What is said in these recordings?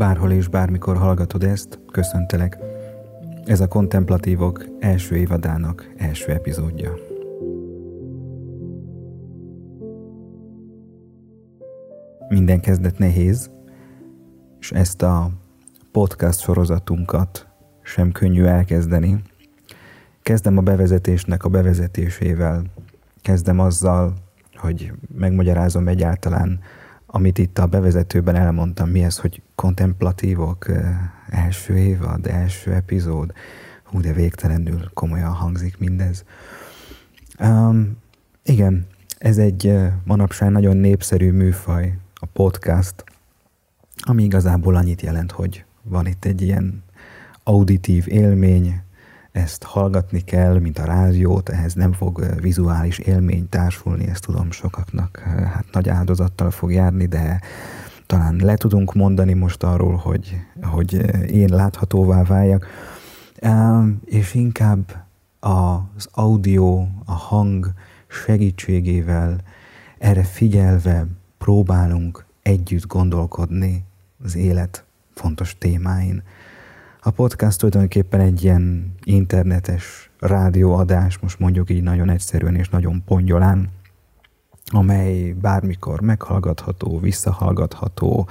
bárhol és bármikor hallgatod ezt, köszöntelek. Ez a Kontemplatívok első évadának első epizódja. Minden kezdet nehéz, és ezt a podcast sorozatunkat sem könnyű elkezdeni. Kezdem a bevezetésnek a bevezetésével, kezdem azzal, hogy megmagyarázom egyáltalán, amit itt a bevezetőben elmondtam, mi ez, hogy kontemplatívok, első évad, első epizód, hú, de végtelenül komolyan hangzik mindez. Um, igen, ez egy manapság nagyon népszerű műfaj, a podcast, ami igazából annyit jelent, hogy van itt egy ilyen auditív élmény, ezt hallgatni kell, mint a rádiót, ehhez nem fog vizuális élmény társulni, ezt tudom sokaknak hát nagy áldozattal fog járni, de talán le tudunk mondani most arról, hogy, hogy én láthatóvá váljak, és inkább az audio, a hang segítségével erre figyelve próbálunk együtt gondolkodni az élet fontos témáin. A podcast tulajdonképpen egy ilyen internetes rádióadás, most mondjuk így nagyon egyszerűen és nagyon pongyolán, amely bármikor meghallgatható, visszahallgatható,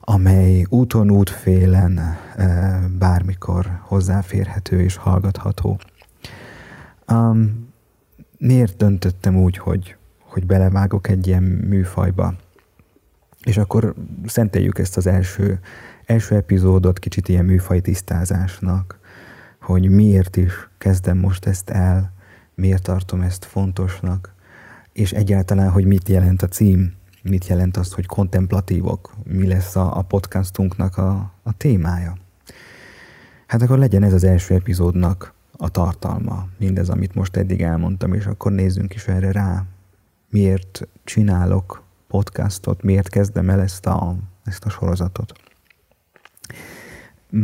amely úton útfélen eh, bármikor hozzáférhető és hallgatható. Um, miért döntöttem úgy, hogy, hogy belevágok egy ilyen műfajba? És akkor szenteljük ezt az első első epizódot kicsit ilyen műfaj tisztázásnak, hogy miért is kezdem most ezt el, miért tartom ezt fontosnak, és egyáltalán, hogy mit jelent a cím, mit jelent az, hogy kontemplatívok, mi lesz a, a podcastunknak a, a témája. Hát akkor legyen ez az első epizódnak a tartalma, mindez, amit most eddig elmondtam, és akkor nézzünk is erre rá. Miért csinálok podcastot, miért kezdem el ezt a, ezt a sorozatot.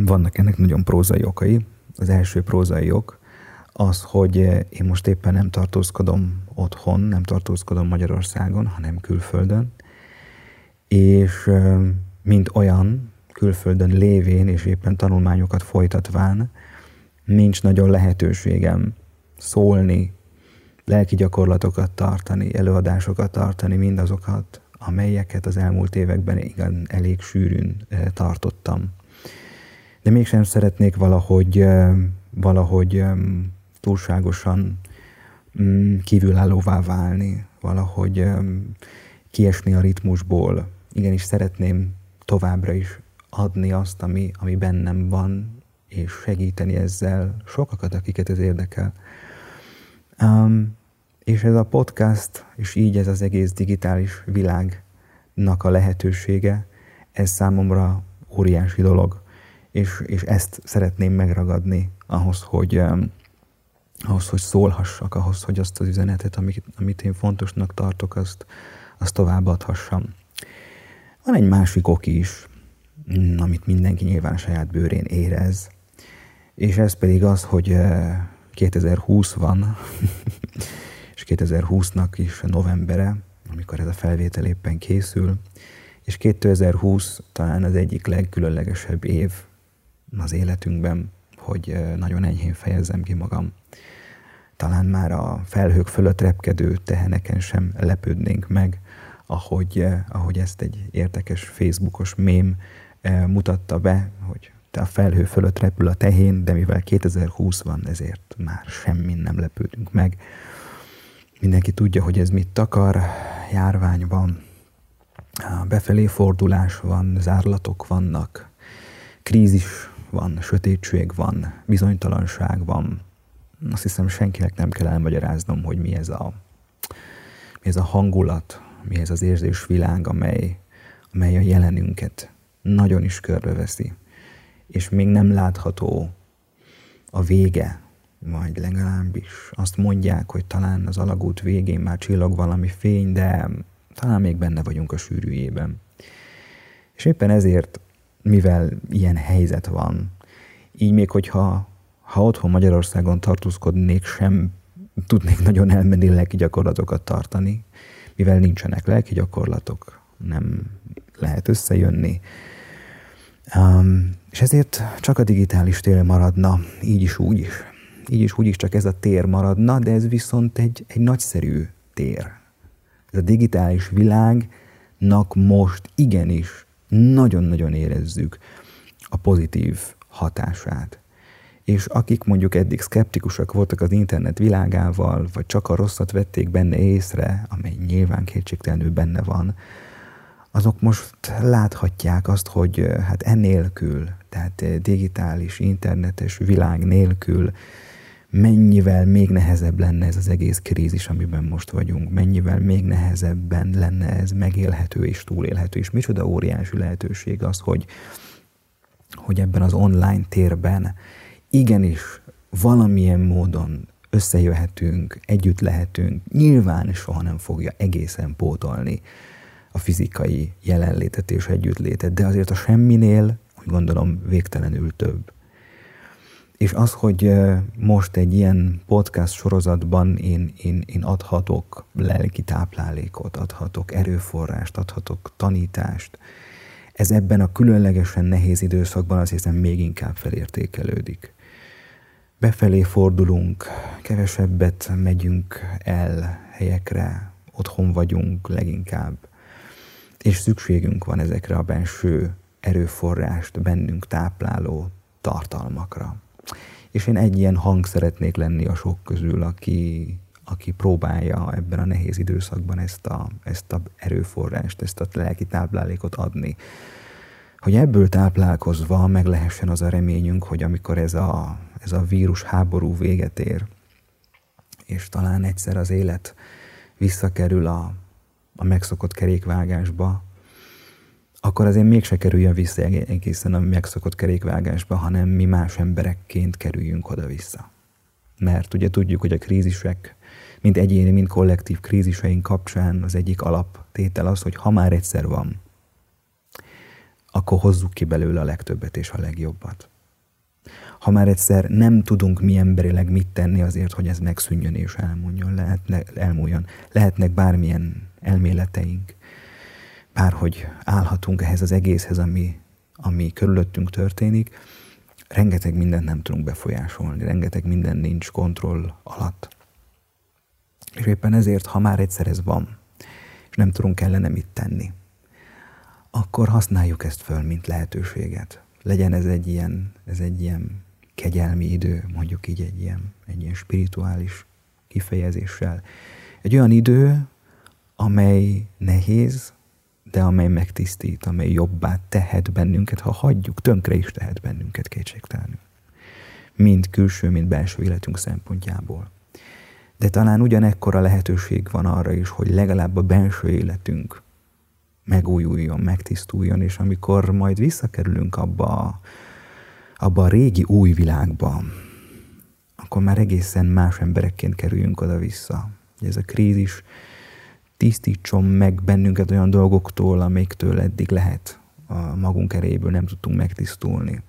Vannak ennek nagyon prózai okai. Az első prózai ok az, hogy én most éppen nem tartózkodom otthon, nem tartózkodom Magyarországon, hanem külföldön, és mint olyan, külföldön lévén és éppen tanulmányokat folytatván, nincs nagyon lehetőségem szólni, lelki gyakorlatokat tartani, előadásokat tartani, mindazokat, amelyeket az elmúlt években igen elég sűrűn tartottam de mégsem szeretnék valahogy, valahogy túlságosan mm, kívülállóvá válni, valahogy kiesni a ritmusból. Igenis szeretném továbbra is adni azt, ami, ami bennem van, és segíteni ezzel sokakat, akiket ez érdekel. Um, és ez a podcast, és így ez az egész digitális világnak a lehetősége, ez számomra óriási dolog és, és ezt szeretném megragadni ahhoz, hogy, ahhoz, hogy szólhassak, ahhoz, hogy azt az üzenetet, amit, amit én fontosnak tartok, azt, azt továbbadhassam. Van egy másik ok is, mm, amit mindenki nyilván a saját bőrén érez, és ez pedig az, hogy 2020 van, és 2020-nak is novembere, amikor ez a felvétel éppen készül, és 2020 talán az egyik legkülönlegesebb év az életünkben, hogy nagyon enyhén fejezzem ki magam. Talán már a felhők fölött repkedő teheneken sem lepődnénk meg, ahogy, ahogy ezt egy értekes Facebookos mém mutatta be, hogy a felhő fölött repül a tehén, de mivel 2020 van, ezért már semmin nem lepődünk meg. Mindenki tudja, hogy ez mit takar, járvány van, befelé fordulás van, zárlatok vannak, krízis van, sötétség van, bizonytalanság van. Azt hiszem senkinek nem kell elmagyaráznom, hogy mi ez a, mi ez a hangulat, mi ez az érzésvilág, amely, amely a jelenünket nagyon is körbeveszi, és még nem látható a vége, vagy legalábbis azt mondják, hogy talán az alagút végén már csillog valami fény, de talán még benne vagyunk a sűrűjében. És éppen ezért mivel ilyen helyzet van, így még hogyha ha otthon Magyarországon tartózkodnék, sem tudnék nagyon elmenni lelki gyakorlatokat tartani, mivel nincsenek lelki gyakorlatok, nem lehet összejönni. Um, és ezért csak a digitális tér maradna, így is, úgy is. Így is, úgy is csak ez a tér maradna, de ez viszont egy, egy nagyszerű tér. Ez a digitális világnak most igenis nagyon-nagyon érezzük a pozitív hatását. És akik mondjuk eddig szkeptikusak voltak az internet világával, vagy csak a rosszat vették benne észre, amely nyilván kétségtelenül benne van, azok most láthatják azt, hogy hát ennélkül, tehát digitális, internetes világ nélkül mennyivel még nehezebb lenne ez az egész krízis, amiben most vagyunk, mennyivel még nehezebben lenne ez megélhető és túlélhető, és micsoda óriási lehetőség az, hogy, hogy ebben az online térben igenis valamilyen módon összejöhetünk, együtt lehetünk, nyilván soha nem fogja egészen pótolni a fizikai jelenlétet és együttlétet, de azért a semminél úgy gondolom végtelenül több. És az, hogy most egy ilyen podcast sorozatban én, én, én adhatok lelki táplálékot, adhatok erőforrást, adhatok tanítást, ez ebben a különlegesen nehéz időszakban azt hiszem még inkább felértékelődik. Befelé fordulunk, kevesebbet megyünk el helyekre, otthon vagyunk leginkább, és szükségünk van ezekre a benső erőforrást bennünk tápláló tartalmakra. És én egy ilyen hang szeretnék lenni a sok közül, aki, aki próbálja ebben a nehéz időszakban ezt a, ezt a erőforrást, ezt a lelki táplálékot adni. Hogy ebből táplálkozva meg lehessen az a reményünk, hogy amikor ez a, ez a vírus háború véget ér, és talán egyszer az élet visszakerül a, a megszokott kerékvágásba, akkor azért mégse kerüljön vissza egészen a megszokott kerékvágásba, hanem mi más emberekként kerüljünk oda-vissza. Mert ugye tudjuk, hogy a krízisek, mind egyéni, mind kollektív kríziseink kapcsán az egyik alaptétel az, hogy ha már egyszer van, akkor hozzuk ki belőle a legtöbbet és a legjobbat. Ha már egyszer nem tudunk mi emberileg mit tenni azért, hogy ez megszűnjön és elmúljon, lehetne, elmúljon, lehetnek bármilyen elméleteink, bárhogy állhatunk ehhez az egészhez, ami, ami körülöttünk történik, rengeteg mindent nem tudunk befolyásolni, rengeteg minden nincs kontroll alatt. És éppen ezért, ha már egyszer ez van, és nem tudunk ellene mit tenni, akkor használjuk ezt föl, mint lehetőséget. Legyen ez egy ilyen, ez egy ilyen kegyelmi idő, mondjuk így egy ilyen, egy ilyen spirituális kifejezéssel. Egy olyan idő, amely nehéz, de amely megtisztít, amely jobbá tehet bennünket, ha hagyjuk, tönkre is tehet bennünket kétségtelenül. Mind külső, mind belső életünk szempontjából. De talán ugyanekkora lehetőség van arra is, hogy legalább a belső életünk megújuljon, megtisztuljon, és amikor majd visszakerülünk abba, abba a régi új világba, akkor már egészen más emberekként kerüljünk oda-vissza. Ez a krízis tisztítson meg bennünket olyan dolgoktól, amiktől eddig lehet a magunk erejéből nem tudtunk megtisztulni.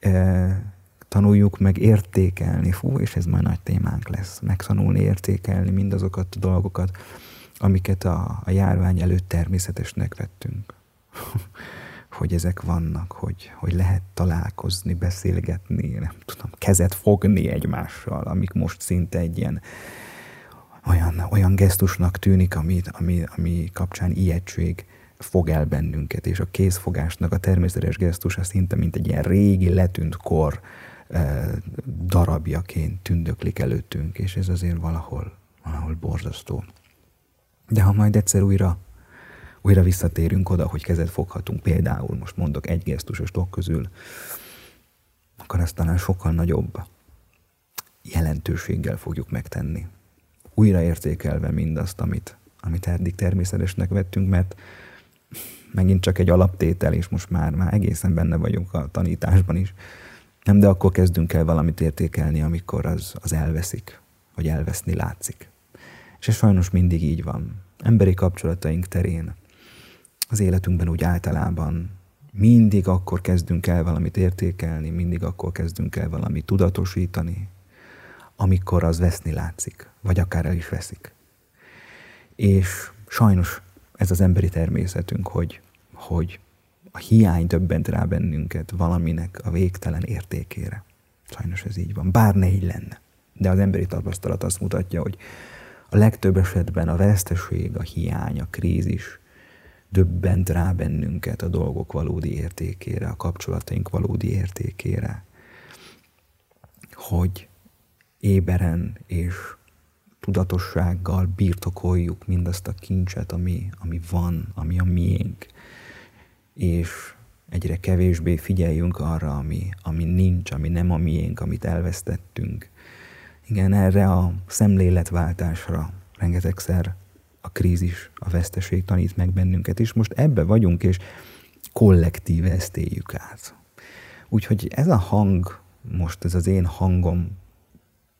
E, tanuljuk meg értékelni, fú, és ez majd nagy témánk lesz, megtanulni értékelni mindazokat a dolgokat, amiket a, a járvány előtt természetesnek vettünk. hogy ezek vannak, hogy, hogy lehet találkozni, beszélgetni, nem tudom, kezet fogni egymással, amik most szinte egy ilyen olyan, olyan gesztusnak tűnik, ami, ami, ami kapcsán ijegység fog el bennünket, és a kézfogásnak a természetes gesztusa szinte, mint egy ilyen régi, letűnt kor eh, darabjaként tündöklik előttünk, és ez azért valahol, valahol borzasztó. De ha majd egyszer újra, újra visszatérünk oda, hogy kezet foghatunk, például most mondok egy gesztusos dolg közül, akkor ezt talán sokkal nagyobb jelentőséggel fogjuk megtenni újraértékelve mindazt, amit, amit eddig természetesnek vettünk, mert megint csak egy alaptétel, és most már, már egészen benne vagyunk a tanításban is. Nem, de akkor kezdünk el valamit értékelni, amikor az, az elveszik, vagy elveszni látszik. És ez sajnos mindig így van. Emberi kapcsolataink terén, az életünkben úgy általában mindig akkor kezdünk el valamit értékelni, mindig akkor kezdünk el valamit tudatosítani, amikor az veszni látszik, vagy akár el is veszik. És sajnos ez az emberi természetünk, hogy, hogy a hiány többent rá bennünket valaminek a végtelen értékére. Sajnos ez így van. Bár ne így lenne. De az emberi tapasztalat azt mutatja, hogy a legtöbb esetben a veszteség, a hiány, a krízis döbbent rá bennünket a dolgok valódi értékére, a kapcsolataink valódi értékére, hogy éberen és tudatossággal birtokoljuk mindazt a kincset, ami, ami van, ami a miénk, és egyre kevésbé figyeljünk arra, ami, ami nincs, ami nem a miénk, amit elvesztettünk. Igen, erre a szemléletváltásra rengetegszer a krízis, a veszteség tanít meg bennünket, és most ebbe vagyunk, és kollektíve ezt éljük át. Úgyhogy ez a hang, most ez az én hangom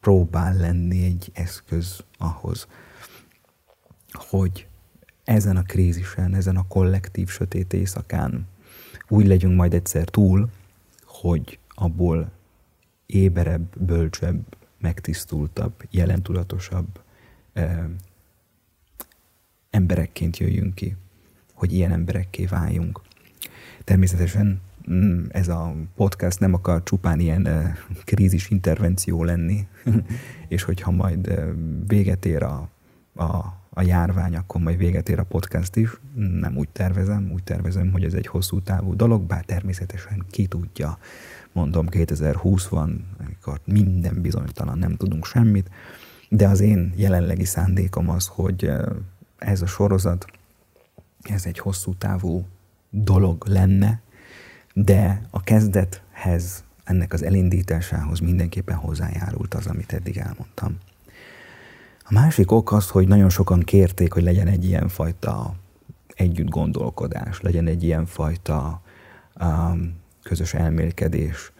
próbál lenni egy eszköz ahhoz, hogy ezen a krízisen, ezen a kollektív sötét éjszakán úgy legyünk majd egyszer túl, hogy abból éberebb, bölcsebb, megtisztultabb, jelentudatosabb eh, emberekként jöjjünk ki, hogy ilyen emberekké váljunk. Természetesen ez a podcast nem akar csupán ilyen krízis intervenció lenni, és hogyha majd véget ér a, a a járvány, akkor majd véget ér a podcast is. Nem úgy tervezem, úgy tervezem, hogy ez egy hosszú távú dolog, bár természetesen ki tudja. Mondom, 2020 van, amikor minden bizonytalan, nem tudunk semmit, de az én jelenlegi szándékom az, hogy ez a sorozat, ez egy hosszú távú dolog lenne, de a kezdethez, ennek az elindításához mindenképpen hozzájárult az, amit eddig elmondtam. A másik ok az, hogy nagyon sokan kérték, hogy legyen egy ilyen fajta együtt gondolkodás, legyen egy ilyen fajta um, közös elmélkedés.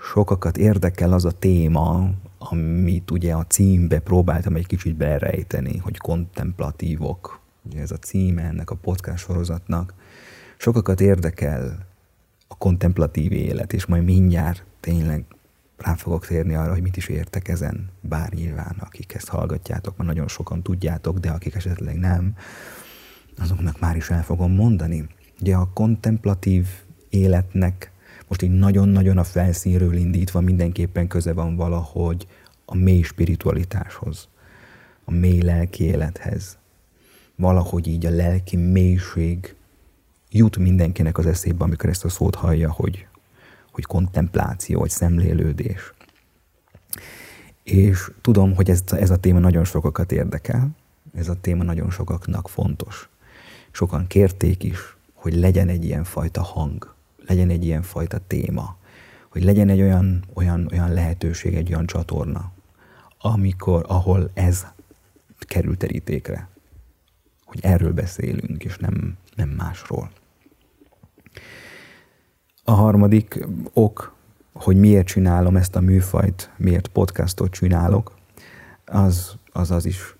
Sokakat érdekel az a téma, amit ugye a címbe próbáltam egy kicsit berejteni, hogy kontemplatívok, ugye ez a címe ennek a podcast sorozatnak. Sokakat érdekel a kontemplatív élet, és majd mindjárt tényleg rá fogok térni arra, hogy mit is értek ezen, bár nyilván akik ezt hallgatjátok, már nagyon sokan tudjátok, de akik esetleg nem, azoknak már is el fogom mondani. Ugye a kontemplatív életnek most így nagyon-nagyon a felszínről indítva mindenképpen köze van valahogy a mély spiritualitáshoz, a mély lelki élethez. Valahogy így a lelki mélység jut mindenkinek az eszébe, amikor ezt a szót hallja, hogy hogy kontempláció, vagy szemlélődés. És tudom, hogy ez, ez a téma nagyon sokakat érdekel, ez a téma nagyon sokaknak fontos. Sokan kérték is, hogy legyen egy ilyen fajta hang, legyen egy ilyen fajta téma, hogy legyen egy olyan, olyan, olyan lehetőség, egy olyan csatorna, amikor, ahol ez kerül terítékre. Hogy erről beszélünk, és nem, nem másról. A harmadik ok, hogy miért csinálom ezt a műfajt, miért podcastot csinálok, az az, az is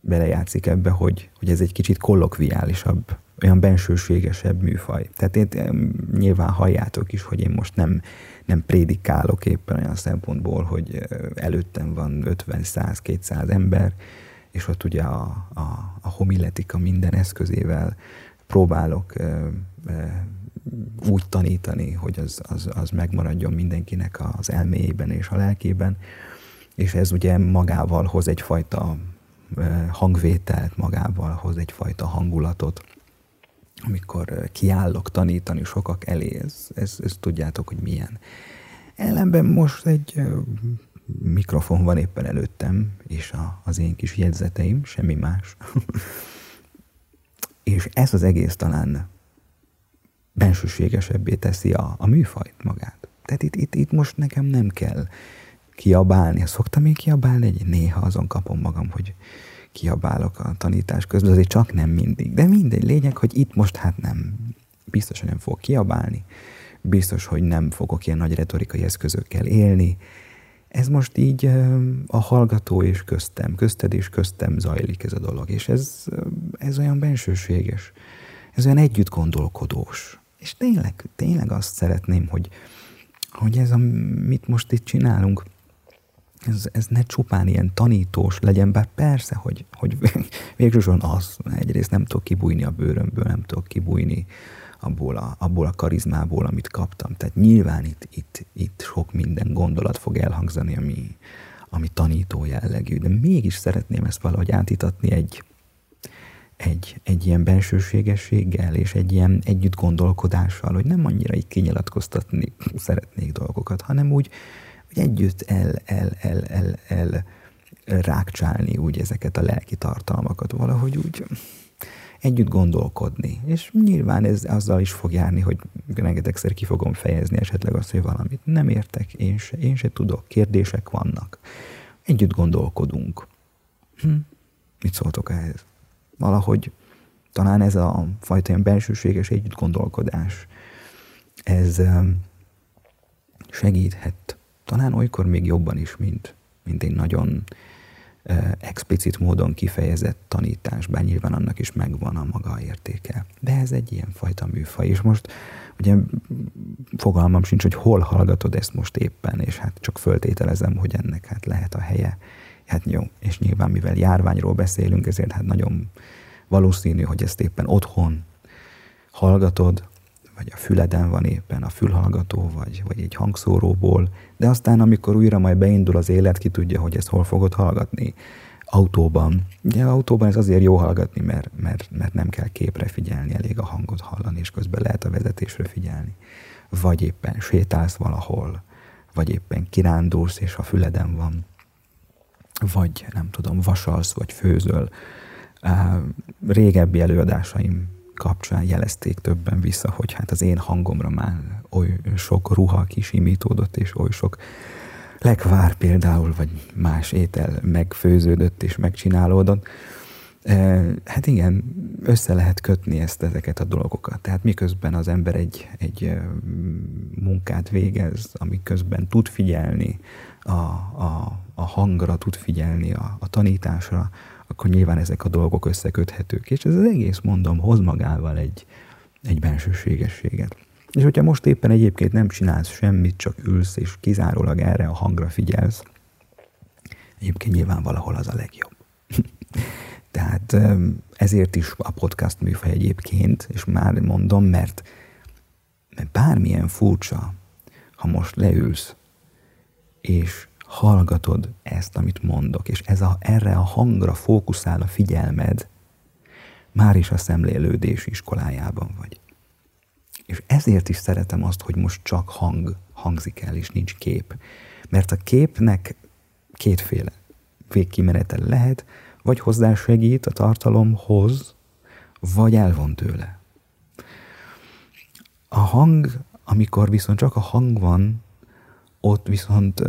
belejátszik ebbe, hogy, hogy ez egy kicsit kollokviálisabb, olyan bensőségesebb műfaj. Tehát én, nyilván halljátok is, hogy én most nem, nem prédikálok éppen olyan szempontból, hogy előttem van 50, 100, 200 ember, és ott ugye a, a, a homiletika minden eszközével próbálok úgy tanítani, hogy az, az, az megmaradjon mindenkinek az elméjében és a lelkében, és ez ugye magával hoz egyfajta hangvételt, magával hoz egyfajta hangulatot, amikor kiállok tanítani sokak elé, ez, ez, ez tudjátok, hogy milyen. Ellenben most egy mikrofon van éppen előttem, és a, az én kis jegyzeteim, semmi más. és ez az egész talán bensőségesebbé teszi a, a műfajt magát. Tehát itt, itt, itt most nekem nem kell kiabálni. Szoktam én kiabálni, egy néha azon kapom magam, hogy kiabálok a tanítás közben, azért csak nem mindig. De mindegy, lényeg, hogy itt most hát nem, biztos, hogy nem fog kiabálni, biztos, hogy nem fogok ilyen nagy retorikai eszközökkel élni. Ez most így a hallgató és köztem, közted és köztem zajlik ez a dolog, és ez, ez olyan bensőséges, ez olyan együtt gondolkodós. És tényleg, tényleg azt szeretném, hogy, hogy ez, a, mit most itt csinálunk, ez, ez ne csupán ilyen tanítós legyen, bár persze, hogy, hogy végsősorban az, egyrészt nem tudok kibújni a bőrömből, nem tudok kibújni abból a, abból a karizmából, amit kaptam. Tehát nyilván itt, itt, itt sok minden gondolat fog elhangzani, ami, ami tanító jellegű, de mégis szeretném ezt valahogy átítatni egy, egy, egy ilyen bensőségességgel és egy ilyen együtt gondolkodással, hogy nem annyira így kinyilatkoztatni szeretnék dolgokat, hanem úgy, hogy együtt el, el, el, el, el rákcsálni úgy ezeket a lelki tartalmakat, valahogy úgy együtt gondolkodni. És nyilván ez azzal is fog járni, hogy rengetegszer ki fogom fejezni esetleg azt, hogy valamit nem értek, én se, én se tudok, kérdések vannak. Együtt gondolkodunk. Hm? Mit szóltok ehhez? Valahogy talán ez a fajta ilyen bensőséges együtt gondolkodás, ez segíthet talán olykor még jobban is, mint, mint egy nagyon explicit módon kifejezett tanítás, bár nyilván annak is megvan a maga értéke. De ez egy ilyen fajta műfaj, és most ugye fogalmam sincs, hogy hol hallgatod ezt most éppen, és hát csak föltételezem, hogy ennek hát lehet a helye. Hát jó, és nyilván mivel járványról beszélünk, ezért hát nagyon valószínű, hogy ezt éppen otthon hallgatod, vagy a füleden van éppen a fülhallgató, vagy, vagy egy hangszóróból, de aztán, amikor újra majd beindul az élet, ki tudja, hogy ezt hol fogod hallgatni. Autóban. Ugye autóban ez azért jó hallgatni, mert, mert, mert nem kell képre figyelni, elég a hangot hallani, és közben lehet a vezetésre figyelni. Vagy éppen sétálsz valahol, vagy éppen kirándulsz, és a füleden van. Vagy nem tudom, vasalsz, vagy főzöl. Régebbi előadásaim kapcsán jelezték többen vissza, hogy hát az én hangomra már oly sok ruha kisimítódott, és oly sok lekvár például, vagy más étel megfőződött és megcsinálódott. Hát igen, össze lehet kötni ezt, ezeket a dolgokat. Tehát miközben az ember egy, egy munkát végez, amiközben tud figyelni a, a, a hangra, tud figyelni a, a tanításra, akkor nyilván ezek a dolgok összeköthetők. És ez az egész, mondom, hoz magával egy, egy bensőségességet. És hogyha most éppen egyébként nem csinálsz semmit, csak ülsz, és kizárólag erre a hangra figyelsz, egyébként nyilván valahol az a legjobb. Tehát ezért is a podcast műfaj egyébként, és már mondom, mert, mert bármilyen furcsa, ha most leülsz, és hallgatod ezt, amit mondok, és ez a, erre a hangra fókuszál a figyelmed, már is a szemlélődés iskolájában vagy. És ezért is szeretem azt, hogy most csak hang hangzik el, és nincs kép. Mert a képnek kétféle végkimenetel lehet, vagy hozzásegít a tartalomhoz, vagy elvon tőle. A hang, amikor viszont csak a hang van, ott viszont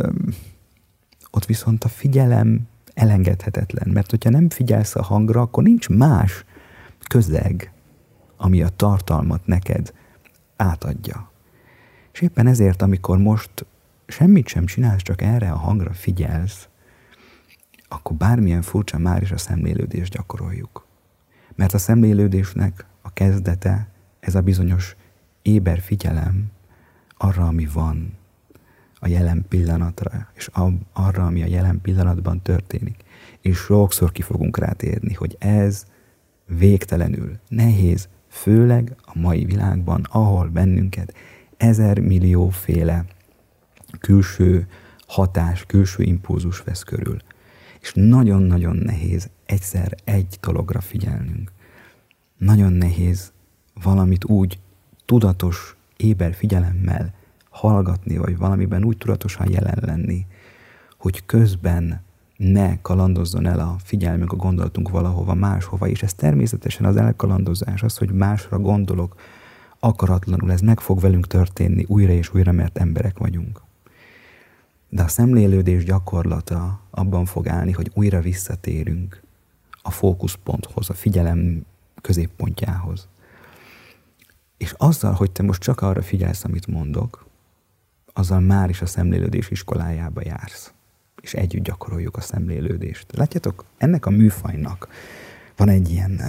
ott viszont a figyelem elengedhetetlen, mert hogyha nem figyelsz a hangra, akkor nincs más közeg, ami a tartalmat neked átadja. És éppen ezért, amikor most semmit sem csinálsz, csak erre a hangra figyelsz, akkor bármilyen furcsa már is a szemlélődést gyakoroljuk. Mert a szemlélődésnek a kezdete, ez a bizonyos éber figyelem arra, ami van, a jelen pillanatra, és arra, ami a jelen pillanatban történik. És sokszor ki fogunk rátérni, hogy ez végtelenül nehéz, főleg a mai világban, ahol bennünket ezer millióféle külső hatás, külső impulzus vesz körül. És nagyon-nagyon nehéz egyszer egy dologra figyelnünk. Nagyon nehéz valamit úgy tudatos, éber figyelemmel hallgatni, vagy valamiben úgy tudatosan jelen lenni, hogy közben ne kalandozzon el a figyelmünk, a gondolatunk valahova máshova, és ez természetesen az elkalandozás, az, hogy másra gondolok, akaratlanul, ez meg fog velünk történni újra és újra, mert emberek vagyunk. De a szemlélődés gyakorlata abban fog állni, hogy újra visszatérünk a fókuszponthoz, a figyelem középpontjához. És azzal, hogy te most csak arra figyelsz, amit mondok, azzal már is a szemlélődés iskolájába jársz. És együtt gyakoroljuk a szemlélődést. Látjátok, ennek a műfajnak van egy ilyen,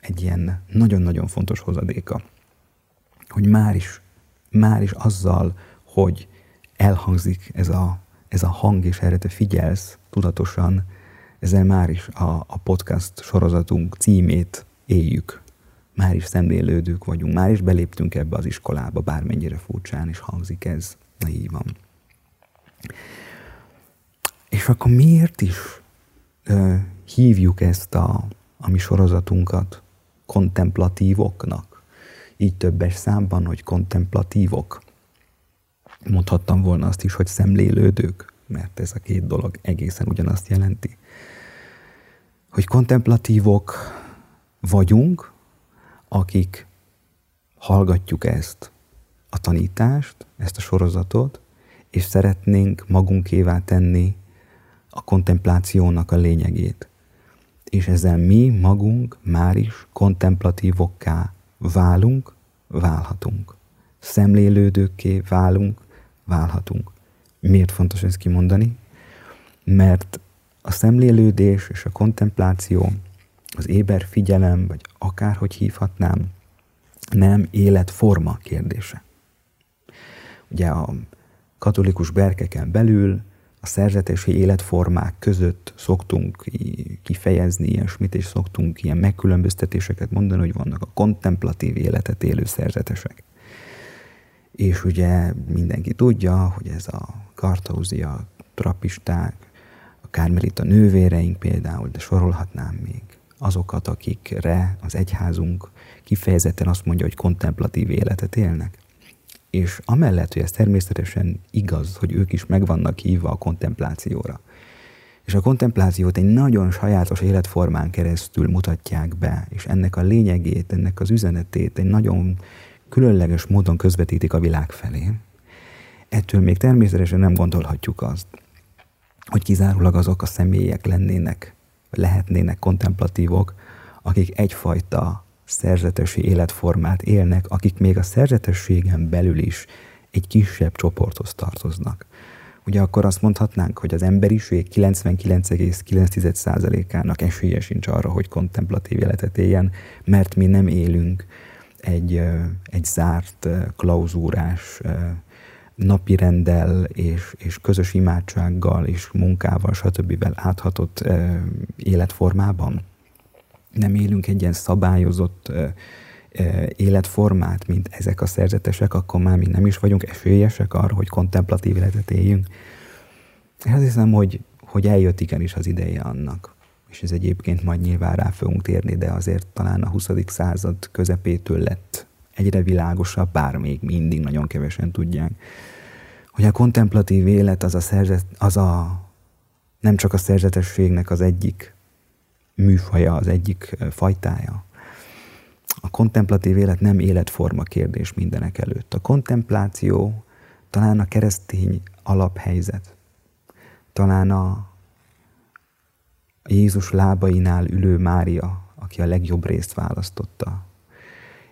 egy ilyen nagyon-nagyon fontos hozadéka, hogy már is, már is azzal, hogy elhangzik ez a, ez a hang, és erre te figyelsz tudatosan, ezzel már is a, a podcast sorozatunk címét éljük, már is szemlélődők vagyunk, már is beléptünk ebbe az iskolába, bármennyire furcsán is hangzik ez. Na így van. És akkor miért is ö, hívjuk ezt a, a mi sorozatunkat kontemplatívoknak? Így többes számban, hogy kontemplatívok. Mondhattam volna azt is, hogy szemlélődők, mert ez a két dolog egészen ugyanazt jelenti. Hogy kontemplatívok vagyunk, akik hallgatjuk ezt, a tanítást, ezt a sorozatot, és szeretnénk magunkévá tenni a kontemplációnak a lényegét. És ezzel mi magunk már is kontemplatívokká válunk, válhatunk. Szemlélődőkké válunk, válhatunk. Miért fontos ezt kimondani? Mert a szemlélődés és a kontempláció, az éber figyelem, vagy akárhogy hívhatnám, nem életforma kérdése. Ugye a katolikus berkeken belül a szerzetesi életformák között szoktunk kifejezni ilyesmit, és szoktunk ilyen megkülönböztetéseket mondani, hogy vannak a kontemplatív életet élő szerzetesek. És ugye mindenki tudja, hogy ez a kartauzia, trapisták, a kármelita nővéreink például, de sorolhatnám még azokat, akikre az egyházunk kifejezetten azt mondja, hogy kontemplatív életet élnek. És amellett, hogy ez természetesen igaz, hogy ők is meg vannak hívva a kontemplációra. És a kontemplációt egy nagyon sajátos életformán keresztül mutatják be, és ennek a lényegét, ennek az üzenetét egy nagyon különleges módon közvetítik a világ felé. Ettől még természetesen nem gondolhatjuk azt, hogy kizárólag azok a személyek lennének, lehetnének kontemplatívok, akik egyfajta szerzetesi életformát élnek, akik még a szerzetességen belül is egy kisebb csoporthoz tartoznak. Ugye akkor azt mondhatnánk, hogy az emberiség 99,9%-ának esélye sincs arra, hogy kontemplatív életet éljen, mert mi nem élünk egy, egy zárt, klauzúrás napi rendel és, és közös imádsággal és munkával, stb. áthatott életformában nem élünk egy ilyen szabályozott életformát, mint ezek a szerzetesek, akkor már mi nem is vagyunk esélyesek arra, hogy kontemplatív életet éljünk. Én azt hiszem, hogy, hogy eljött igenis az ideje annak. És ez egyébként majd nyilván rá fogunk térni, de azért talán a 20. század közepétől lett egyre világosabb, bár még mindig nagyon kevesen tudják, hogy a kontemplatív élet az a, szerzet, az a nem csak a szerzetességnek az egyik műfaja, az egyik fajtája. A kontemplatív élet nem életforma kérdés mindenek előtt. A kontempláció talán a keresztény alaphelyzet, talán a Jézus lábainál ülő Mária, aki a legjobb részt választotta.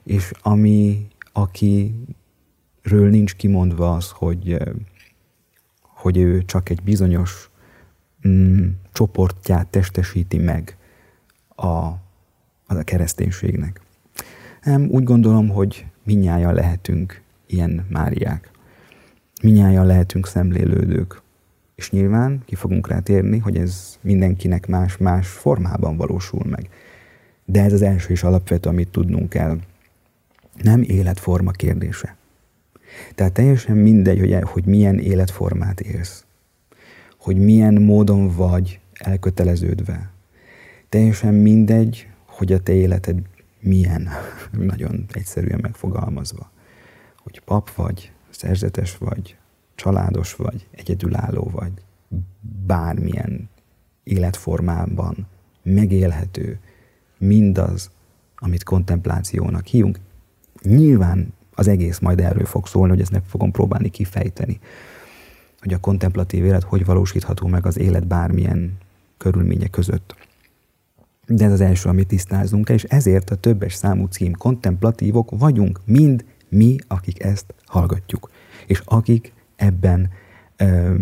És ami, akiről nincs kimondva az, hogy, hogy ő csak egy bizonyos mm, csoportját testesíti meg a, a kereszténységnek. Nem, úgy gondolom, hogy minnyáján lehetünk ilyen Máriák. Minnyáján lehetünk szemlélődők. És nyilván ki fogunk rá térni, hogy ez mindenkinek más-más formában valósul meg. De ez az első és alapvető, amit tudnunk kell. Nem életforma kérdése. Tehát teljesen mindegy, hogy, hogy milyen életformát élsz. Hogy milyen módon vagy elköteleződve Teljesen mindegy, hogy a te életed milyen, nagyon egyszerűen megfogalmazva. Hogy pap vagy, szerzetes vagy, családos vagy, egyedülálló vagy, bármilyen életformában megélhető mindaz, amit kontemplációnak hívunk. Nyilván az egész majd erről fog szólni, hogy ezt meg fogom próbálni kifejteni, hogy a kontemplatív élet hogy valósítható meg az élet bármilyen körülménye között. De ez az első, amit tisztázunk és ezért a többes számú cím kontemplatívok vagyunk mind mi, akik ezt hallgatjuk, és akik ebben ö,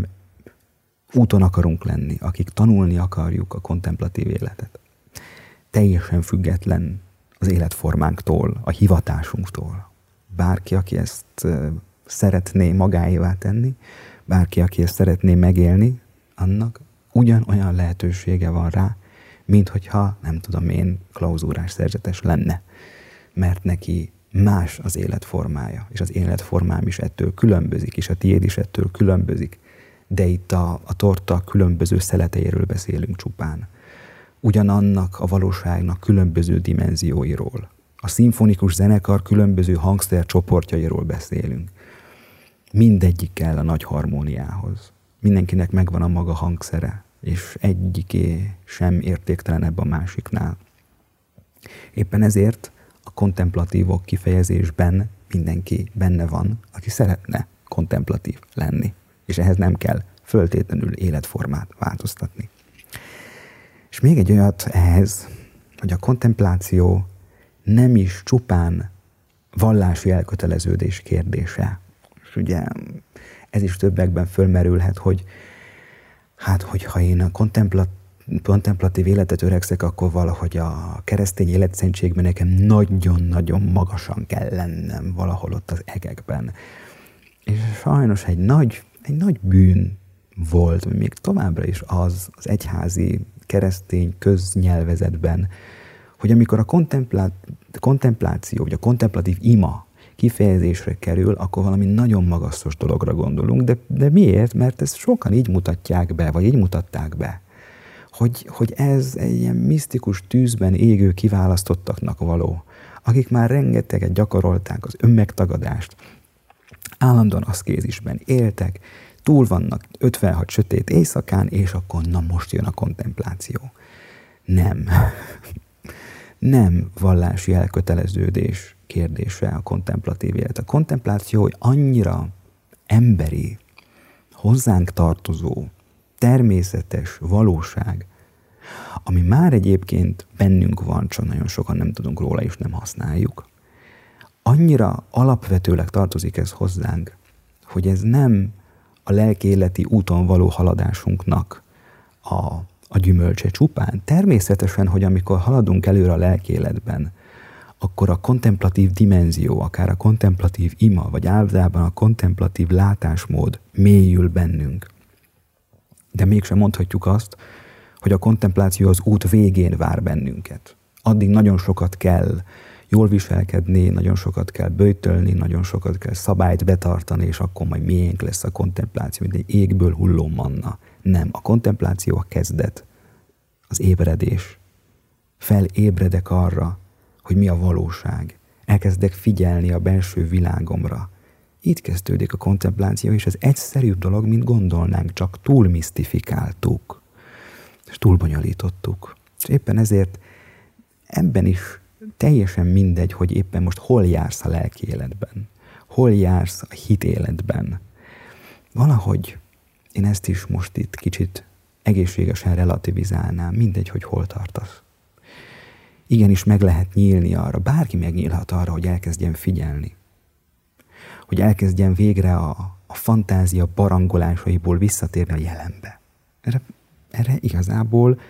úton akarunk lenni, akik tanulni akarjuk a kontemplatív életet. Teljesen független az életformánktól, a hivatásunktól. Bárki, aki ezt szeretné magáévá tenni, bárki, aki ezt szeretné megélni, annak ugyanolyan lehetősége van rá, mint hogyha, nem tudom én, klauzúrás szerzetes lenne. mert neki más az életformája, és az életformám is ettől különbözik, és a tiéd is ettől különbözik. De itt a, a torta különböző szeleteiről beszélünk csupán. Ugyanannak a valóságnak különböző dimenzióiról. A szimfonikus zenekar különböző hangszer csoportjairól beszélünk. Mindegyik kell a nagy harmóniához. Mindenkinek megvan a maga hangszere, és egyiké sem értéktelenebb a másiknál. Éppen ezért a kontemplatívok kifejezésben mindenki benne van, aki szeretne kontemplatív lenni. És ehhez nem kell föltétlenül életformát változtatni. És még egy olyat ehhez, hogy a kontempláció nem is csupán vallási elköteleződés kérdése. És ugye ez is többekben fölmerülhet, hogy hát, hogyha én a kontemplat, kontemplatív életet öregszek, akkor valahogy a keresztény életszentségben nekem nagyon-nagyon magasan kell lennem valahol ott az egekben. És sajnos egy nagy, egy nagy bűn volt, még továbbra is az az egyházi keresztény köznyelvezetben, hogy amikor a kontempláció, vagy a kontemplatív ima kifejezésre kerül, akkor valami nagyon magasztos dologra gondolunk, de, de miért? Mert ezt sokan így mutatják be, vagy így mutatták be. Hogy, hogy ez egy ilyen misztikus tűzben égő kiválasztottaknak való, akik már rengeteget gyakorolták az önmegtagadást, állandóan aszkézisben éltek, túl vannak 56 sötét éjszakán, és akkor na most jön a kontempláció. Nem. Nem vallási elköteleződés kérdése a kontemplatív élet. A kontempláció annyira emberi, hozzánk tartozó, természetes valóság, ami már egyébként bennünk van, csak nagyon sokan nem tudunk róla, és nem használjuk. Annyira alapvetőleg tartozik ez hozzánk, hogy ez nem a lelkéleti úton való haladásunknak a, a gyümölcse csupán. Természetesen, hogy amikor haladunk előre a lelkéletben, akkor a kontemplatív dimenzió, akár a kontemplatív ima, vagy általában a kontemplatív látásmód mélyül bennünk. De mégsem mondhatjuk azt, hogy a kontempláció az út végén vár bennünket. Addig nagyon sokat kell jól viselkedni, nagyon sokat kell bőtölni, nagyon sokat kell szabályt betartani, és akkor majd miénk lesz a kontempláció, mint egy égből hulló manna. Nem, a kontempláció a kezdet, az ébredés. Felébredek arra, hogy mi a valóság. Elkezdek figyelni a belső világomra. Itt kezdődik a kontempláció, és ez egyszerűbb dolog, mint gondolnánk, csak túl misztifikáltuk, és túl bonyolítottuk. És éppen ezért ebben is teljesen mindegy, hogy éppen most hol jársz a lelki életben, hol jársz a hit életben. Valahogy én ezt is most itt kicsit egészségesen relativizálnám, mindegy, hogy hol tartasz igenis meg lehet nyílni arra, bárki megnyílhat arra, hogy elkezdjen figyelni. Hogy elkezdjen végre a, a fantázia barangolásaiból visszatérni a jelenbe. Erre, erre igazából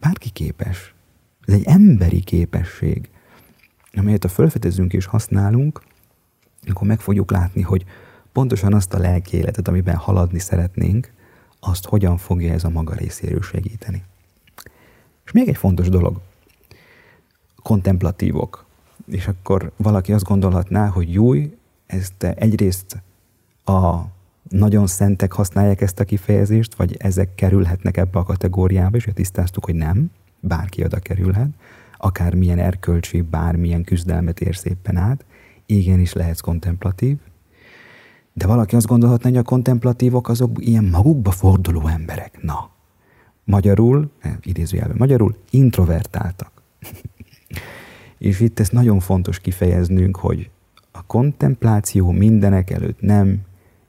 bárki képes. Ez egy emberi képesség, amelyet a fölfedezünk és használunk, akkor meg fogjuk látni, hogy pontosan azt a lelki életet, amiben haladni szeretnénk, azt hogyan fogja ez a maga részéről segíteni. És még egy fontos dolog, kontemplatívok. És akkor valaki azt gondolhatná, hogy júj, ezt egyrészt a nagyon szentek használják ezt a kifejezést, vagy ezek kerülhetnek ebbe a kategóriába, és tisztáztuk, hogy nem, bárki oda kerülhet, akármilyen erkölcsi, bármilyen küzdelmet ér szépen át, igenis lehetsz kontemplatív, de valaki azt gondolhatna, hogy a kontemplatívok azok ilyen magukba forduló emberek. Na, magyarul, idézőjelben magyarul, introvertáltak. És itt ez nagyon fontos kifejeznünk, hogy a kontempláció mindenek előtt nem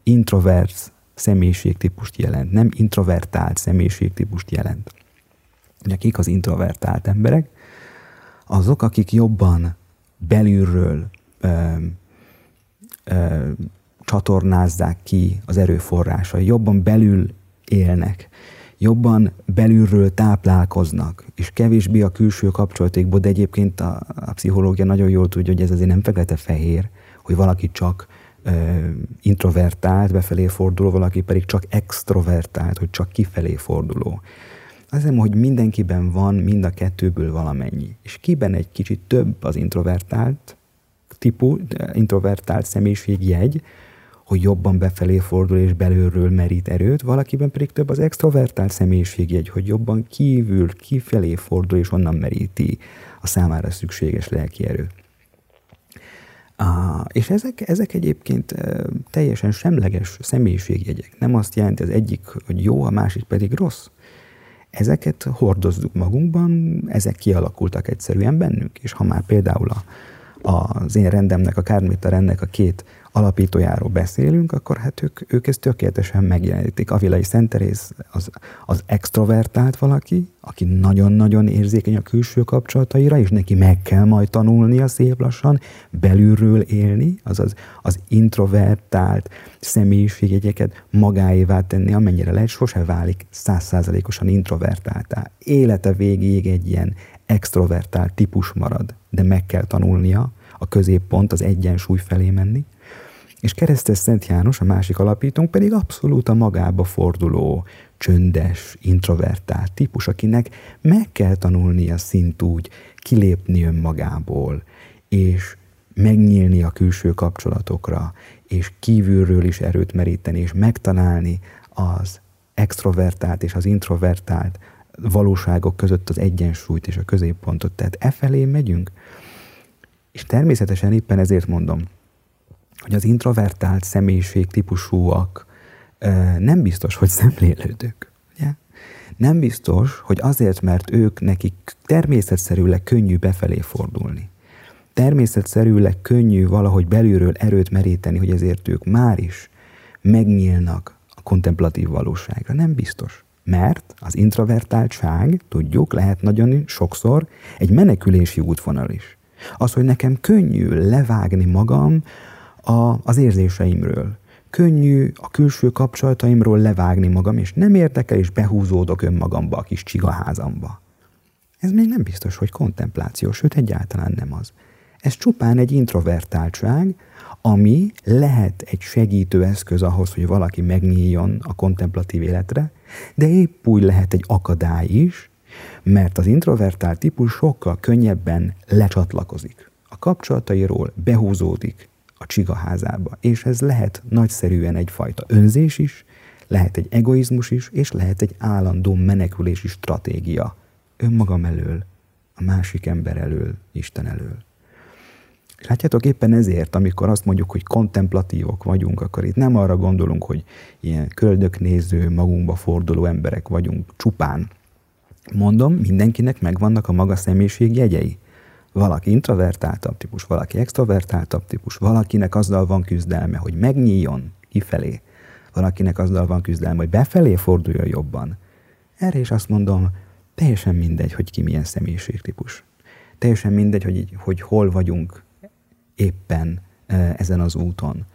introvert személyiségtípust jelent, nem introvertált személyiségtípust jelent. Ugye kik az introvertált emberek? Azok, akik jobban belülről ö, ö, csatornázzák ki az erőforrásai, jobban belül élnek, jobban belülről táplálkoznak, és kevésbé a külső kapcsolatékból, de egyébként a, a pszichológia nagyon jól tudja, hogy ez azért nem fekete-fehér, hogy valaki csak ö, introvertált, befelé forduló, valaki pedig csak extrovertált, hogy csak kifelé forduló. Azt hiszem, hogy mindenkiben van mind a kettőből valamennyi. És kiben egy kicsit több az introvertált típus, introvertált személyiségjegy, hogy jobban befelé fordul és belülről merít erőt, valakiben pedig több az extrovertált személyiségjegy, hogy jobban kívül, kifelé fordul és onnan meríti a számára szükséges lelki erőt. Ah, és ezek, ezek egyébként teljesen semleges személyiségjegyek. Nem azt jelenti az egyik, hogy jó, a másik pedig rossz. Ezeket hordozzuk magunkban, ezek kialakultak egyszerűen bennünk, és ha már például a, az én rendemnek, a Kármita rendnek a két alapítójáról beszélünk, akkor hát ők, ők ezt tökéletesen megjelenítik. Avilai Szenterész az, az extrovertált valaki, aki nagyon-nagyon érzékeny a külső kapcsolataira, és neki meg kell majd tanulnia szép lassan belülről élni, azaz az introvertált személyiségjegyeket magáévá tenni, amennyire lehet, sose válik százszázalékosan introvertáltá. Élete végéig egy ilyen extrovertált típus marad, de meg kell tanulnia a középpont, az egyensúly felé menni, és keresztes Szent János, a másik alapítónk pedig abszolút a magába forduló, csöndes, introvertált típus, akinek meg kell tanulnia szintúgy kilépni önmagából, és megnyílni a külső kapcsolatokra, és kívülről is erőt meríteni, és megtalálni az extrovertált és az introvertált valóságok között az egyensúlyt és a középpontot. Tehát e felé megyünk. És természetesen éppen ezért mondom, hogy az introvertált személyiség típusúak nem biztos, hogy szemlélődők. Ugye? Nem biztos, hogy azért, mert ők nekik természetszerűleg könnyű befelé fordulni. Természetszerűleg könnyű valahogy belülről erőt meríteni, hogy ezért ők már is megnyílnak a kontemplatív valóságra. Nem biztos. Mert az introvertáltság, tudjuk, lehet nagyon sokszor egy menekülési útvonal is. Az, hogy nekem könnyű levágni magam a, az érzéseimről. Könnyű a külső kapcsolataimról levágni magam, és nem érdekel, és behúzódok önmagamba a kis csigaházamba. Ez még nem biztos, hogy kontempláció, sőt egyáltalán nem az. Ez csupán egy introvertáltság, ami lehet egy segítő eszköz ahhoz, hogy valaki megnyíljon a kontemplatív életre, de épp úgy lehet egy akadály is, mert az introvertált típus sokkal könnyebben lecsatlakozik. A kapcsolatairól behúzódik, a csigaházába. És ez lehet nagyszerűen egyfajta önzés is, lehet egy egoizmus is, és lehet egy állandó menekülési stratégia. Önmagam elől, a másik ember elől, Isten elől. És látjátok, éppen ezért, amikor azt mondjuk, hogy kontemplatívok vagyunk, akkor itt nem arra gondolunk, hogy ilyen köldöknéző, magunkba forduló emberek vagyunk csupán. Mondom, mindenkinek megvannak a maga személyiség jegyei. Valaki introvertáltabb típus, valaki extrovertáltabb típus, valakinek azzal van küzdelme, hogy megnyíljon kifelé, valakinek azzal van küzdelme, hogy befelé forduljon jobban. Erre is azt mondom, teljesen mindegy, hogy ki milyen személyiségtípus. Teljesen mindegy, hogy, hogy hol vagyunk éppen e, ezen az úton.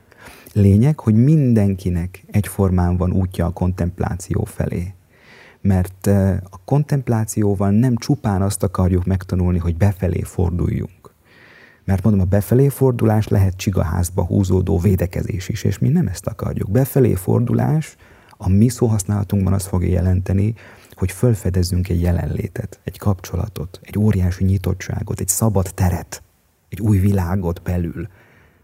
Lényeg, hogy mindenkinek egyformán van útja a kontempláció felé mert a kontemplációval nem csupán azt akarjuk megtanulni, hogy befelé forduljunk. Mert mondom, a befelé fordulás lehet csigaházba húzódó védekezés is, és mi nem ezt akarjuk. Befelé fordulás a mi szóhasználatunkban azt fogja jelenteni, hogy fölfedezzünk egy jelenlétet, egy kapcsolatot, egy óriási nyitottságot, egy szabad teret, egy új világot belül.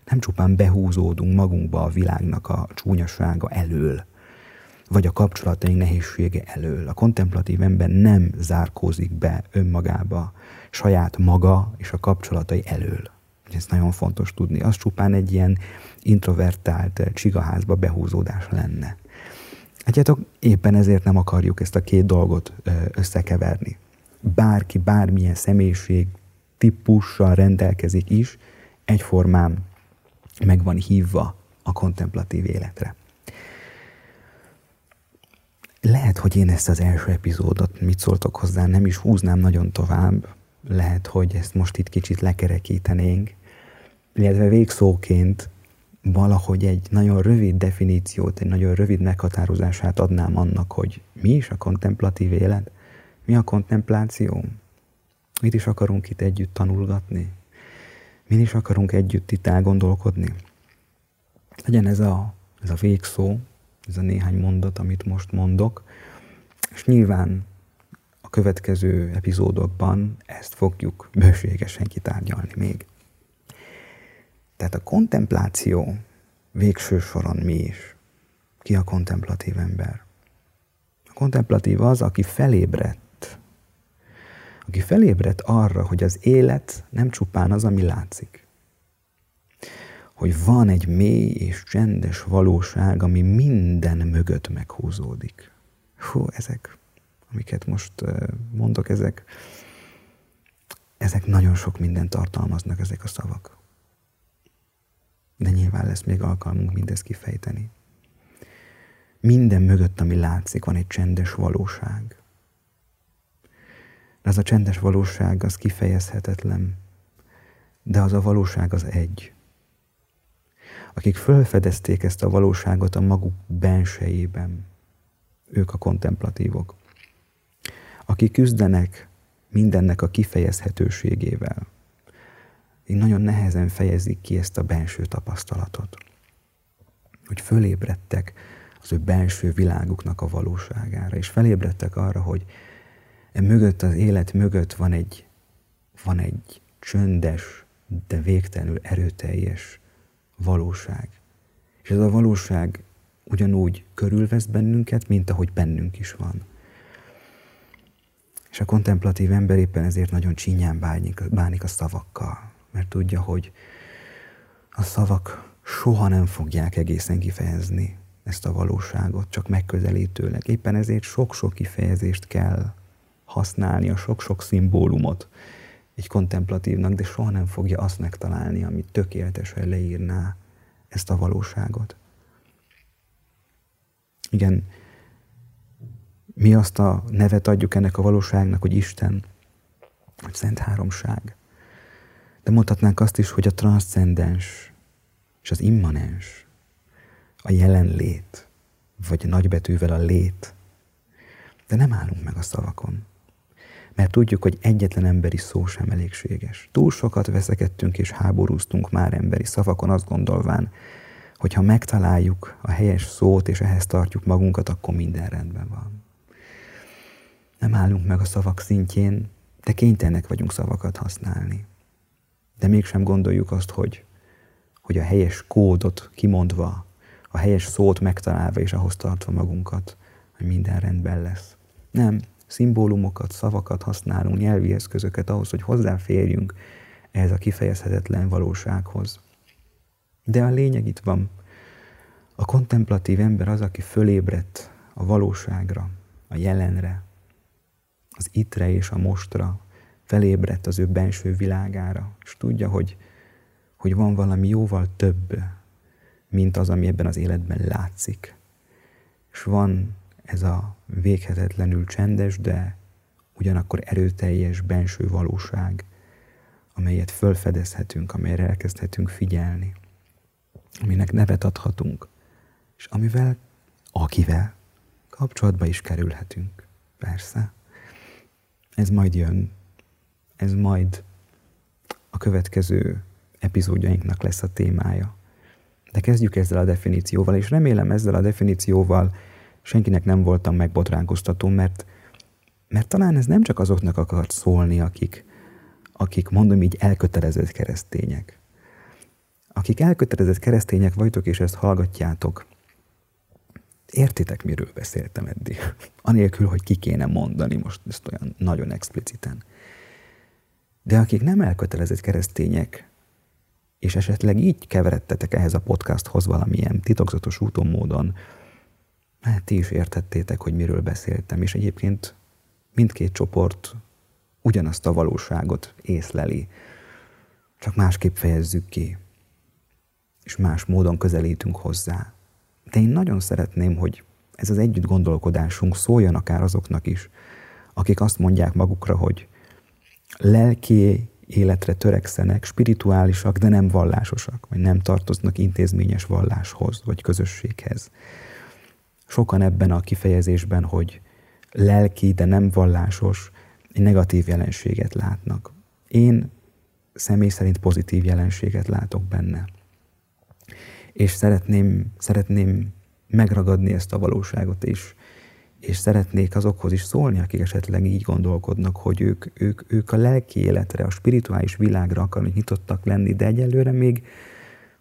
Nem csupán behúzódunk magunkba a világnak a csúnyasága elől, vagy a kapcsolataink nehézsége elől. A kontemplatív ember nem zárkózik be önmagába, saját maga és a kapcsolatai elől. Ez nagyon fontos tudni. Az csupán egy ilyen introvertált csigaházba behúzódás lenne. Látjátok, éppen ezért nem akarjuk ezt a két dolgot összekeverni. Bárki, bármilyen személyiség típussal rendelkezik is, egyformán meg van hívva a kontemplatív életre. Lehet, hogy én ezt az első epizódot, mit szóltok hozzá, nem is húznám nagyon tovább. Lehet, hogy ezt most itt kicsit lekerekítenénk. Illetve végszóként valahogy egy nagyon rövid definíciót, egy nagyon rövid meghatározását adnám annak, hogy mi is a kontemplatív élet, mi a kontempláció, mit is akarunk itt együtt tanulgatni, mi is akarunk együtt itt elgondolkodni. Legyen ez a, ez a végszó, ez a néhány mondat, amit most mondok, és nyilván a következő epizódokban ezt fogjuk bőségesen kitárgyalni még. Tehát a kontempláció végső soron mi is? Ki a kontemplatív ember? A kontemplatív az, aki felébredt. Aki felébredt arra, hogy az élet nem csupán az, ami látszik. Hogy van egy mély és csendes valóság, ami minden mögött meghúzódik. Hú, ezek, amiket most mondok, ezek, ezek nagyon sok mindent tartalmaznak, ezek a szavak de nyilván lesz még alkalmunk mindezt kifejteni. Minden mögött, ami látszik, van egy csendes valóság. De az a csendes valóság, az kifejezhetetlen, de az a valóság az egy. Akik fölfedezték ezt a valóságot a maguk bensejében, ők a kontemplatívok. Akik küzdenek mindennek a kifejezhetőségével, így nagyon nehezen fejezik ki ezt a benső tapasztalatot. Hogy fölébredtek az ő belső világuknak a valóságára, és felébredtek arra, hogy e mögött, az élet mögött van egy, van egy csöndes, de végtelenül erőteljes valóság. És ez a valóság ugyanúgy körülvesz bennünket, mint ahogy bennünk is van. És a kontemplatív ember éppen ezért nagyon csinyán bánik, bánik a szavakkal mert tudja, hogy a szavak soha nem fogják egészen kifejezni ezt a valóságot, csak megközelítőleg. Éppen ezért sok-sok kifejezést kell használni, a sok-sok szimbólumot egy kontemplatívnak, de soha nem fogja azt megtalálni, ami tökéletesen leírná ezt a valóságot. Igen, mi azt a nevet adjuk ennek a valóságnak, hogy Isten, hogy Szent Háromság. De mondhatnánk azt is, hogy a transzcendens és az immanens, a jelenlét, vagy nagybetűvel a lét. De nem állunk meg a szavakon. Mert tudjuk, hogy egyetlen emberi szó sem elégséges. Túl sokat veszekedtünk és háborúztunk már emberi szavakon, azt gondolván, hogy ha megtaláljuk a helyes szót és ehhez tartjuk magunkat, akkor minden rendben van. Nem állunk meg a szavak szintjén, de kénytelenek vagyunk szavakat használni de mégsem gondoljuk azt, hogy, hogy a helyes kódot kimondva, a helyes szót megtalálva és ahhoz tartva magunkat, hogy minden rendben lesz. Nem, szimbólumokat, szavakat használunk, nyelvi eszközöket ahhoz, hogy hozzáférjünk ehhez a kifejezhetetlen valósághoz. De a lényeg itt van. A kontemplatív ember az, aki fölébredt a valóságra, a jelenre, az itre és a mostra, felébredt az ő benső világára, és tudja, hogy, hogy van valami jóval több, mint az, ami ebben az életben látszik. És van ez a véghetetlenül csendes, de ugyanakkor erőteljes benső valóság, amelyet fölfedezhetünk, amelyre elkezdhetünk figyelni, aminek nevet adhatunk, és amivel, akivel kapcsolatba is kerülhetünk. Persze. Ez majd jön ez majd a következő epizódjainknak lesz a témája. De kezdjük ezzel a definícióval, és remélem ezzel a definícióval senkinek nem voltam megbotránkoztató, mert, mert talán ez nem csak azoknak akart szólni, akik, akik mondom így elkötelezett keresztények. Akik elkötelezett keresztények vagytok, és ezt hallgatjátok, értitek, miről beszéltem eddig? Anélkül, hogy ki kéne mondani most ezt olyan nagyon expliciten. De akik nem elkötelezett keresztények, és esetleg így keveredtetek ehhez a podcasthoz valamilyen titokzatos úton, módon, hát ti is értettétek, hogy miről beszéltem, és egyébként mindkét csoport ugyanazt a valóságot észleli, csak másképp fejezzük ki, és más módon közelítünk hozzá. De én nagyon szeretném, hogy ez az együtt gondolkodásunk szóljon akár azoknak is, akik azt mondják magukra, hogy lelki életre törekszenek, spirituálisak, de nem vallásosak, vagy nem tartoznak intézményes valláshoz, vagy közösséghez. Sokan ebben a kifejezésben, hogy lelki, de nem vallásos, egy negatív jelenséget látnak. Én személy szerint pozitív jelenséget látok benne. És szeretném, szeretném megragadni ezt a valóságot, és, és szeretnék azokhoz is szólni, akik esetleg így gondolkodnak, hogy ők, ők, ők a lelki életre, a spirituális világra akarnak nyitottak lenni, de egyelőre még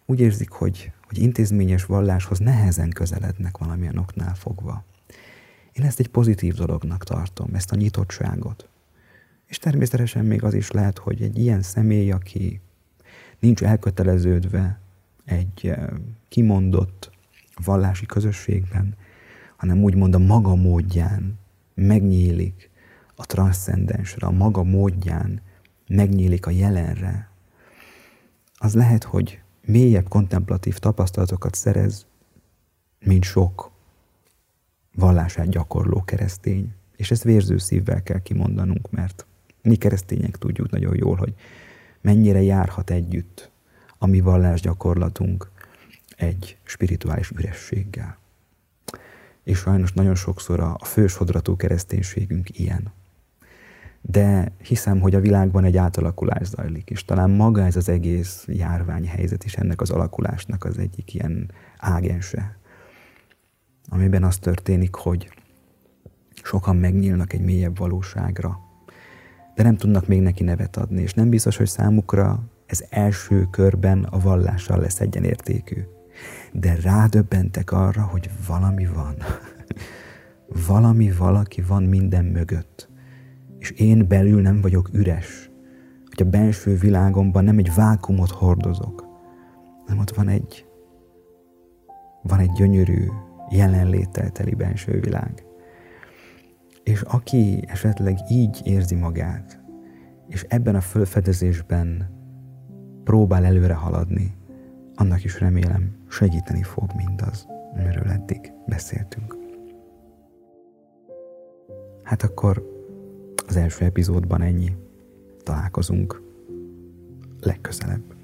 úgy érzik, hogy, hogy intézményes valláshoz nehezen közelednek valamilyen oknál fogva. Én ezt egy pozitív dolognak tartom, ezt a nyitottságot. És természetesen még az is lehet, hogy egy ilyen személy, aki nincs elköteleződve egy eh, kimondott vallási közösségben, hanem úgymond a maga módján megnyílik a transzcendensre, a maga módján megnyílik a jelenre, az lehet, hogy mélyebb kontemplatív tapasztalatokat szerez, mint sok vallását gyakorló keresztény. És ezt vérző szívvel kell kimondanunk, mert mi keresztények tudjuk nagyon jól, hogy mennyire járhat együtt a mi vallásgyakorlatunk egy spirituális ürességgel. És sajnos nagyon sokszor a fősodratú kereszténységünk ilyen. De hiszem, hogy a világban egy átalakulás zajlik, és talán maga ez az egész járványhelyzet is ennek az alakulásnak az egyik ilyen ágense, amiben az történik, hogy sokan megnyílnak egy mélyebb valóságra, de nem tudnak még neki nevet adni, és nem biztos, hogy számukra ez első körben a vallással lesz egyenértékű. De rádöbbentek arra, hogy valami van. valami, valaki van minden mögött. És én belül nem vagyok üres. Hogy a belső világomban nem egy vákumot hordozok, hanem ott van egy, van egy gyönyörű, jelenléttel teli belső világ. És aki esetleg így érzi magát, és ebben a fölfedezésben próbál előre haladni, annak is remélem segíteni fog mindaz, amiről eddig beszéltünk. Hát akkor az első epizódban ennyi. Találkozunk legközelebb.